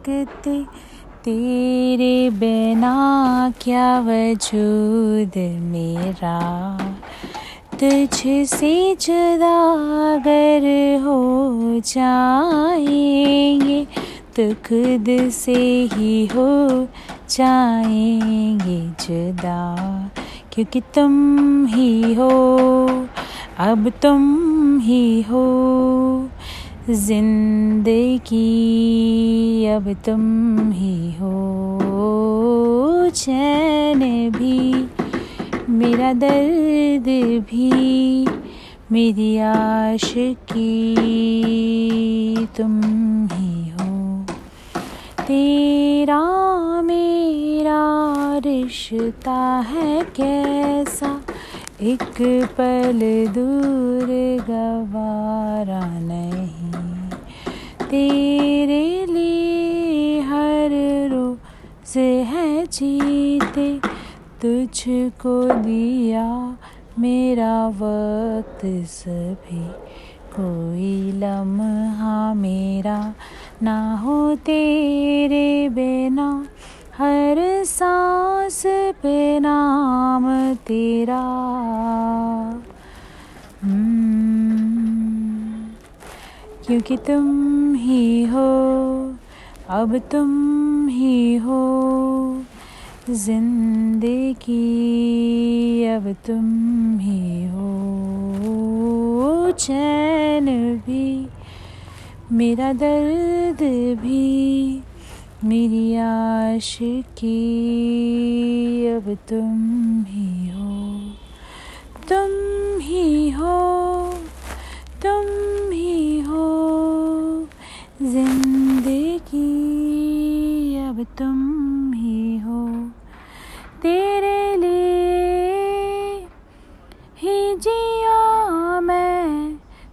सकते तेरे बिना क्या वजूद मेरा? तुझसे जुदा अगर हो जाएँगे तो खुद से ही हो जाएँगे जुदा। क्योंकि तुम ही हो, अब तुम ही हो, ज़िंदगी अब तुम ही हो, चैन भी, मेरा दर्द भी, मेरी आश की तुम ही हो। तेरा मेरा रिश्ता है कैसा? एक पल दूर गवारा नहीं। तेरे रोज है जीते तुझको दिया मेरा वक्त सभी। कोई लम्हा मेरा ना हो तेरे बिना हर सांस पे नाम तेरा। हम्म, क्योंकि तुम ही हो अब तुम हो ज़िंदगी, अब तुम ही हो। चैन भी, मेरा दर्द भी, मेरी आश की अब तुम ही हो। तुम ही हो, तुम ही हो। ज़िंदगी, अब तुम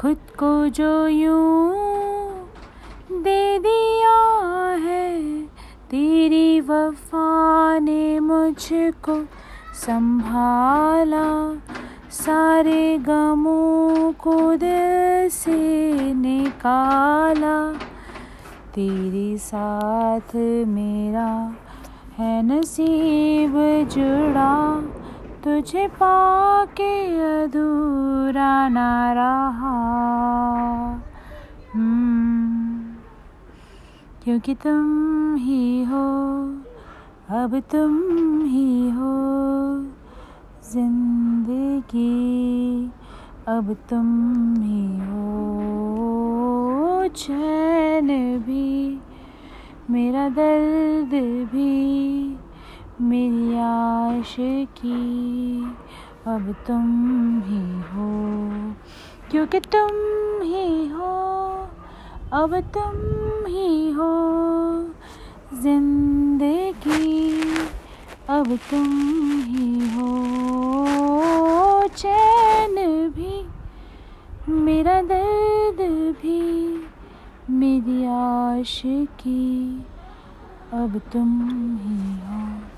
खुद को जो यूँ दे दिया है, तेरी वफा ने मुझको संभाला। सारे गमों को दिल से निकाला। तेरे साथ मेरा है नसीब जुड़ा। तुझे पाके अधूरा ना रहा। क्योंकि तुम ही हो, अब तुम ही हो। ज़िंदगी, अब तुम ही हो। चैन भी, मेरा दर्द भी मेरी आश की। अब तुम ही हो, क्योंकि तुम ही हो। अब तुम ही हो, ज़िंदगी। अब तुम ही हो, चैन भी। मेरा दर्द भी मेरी आश की। अब तुम ही हो।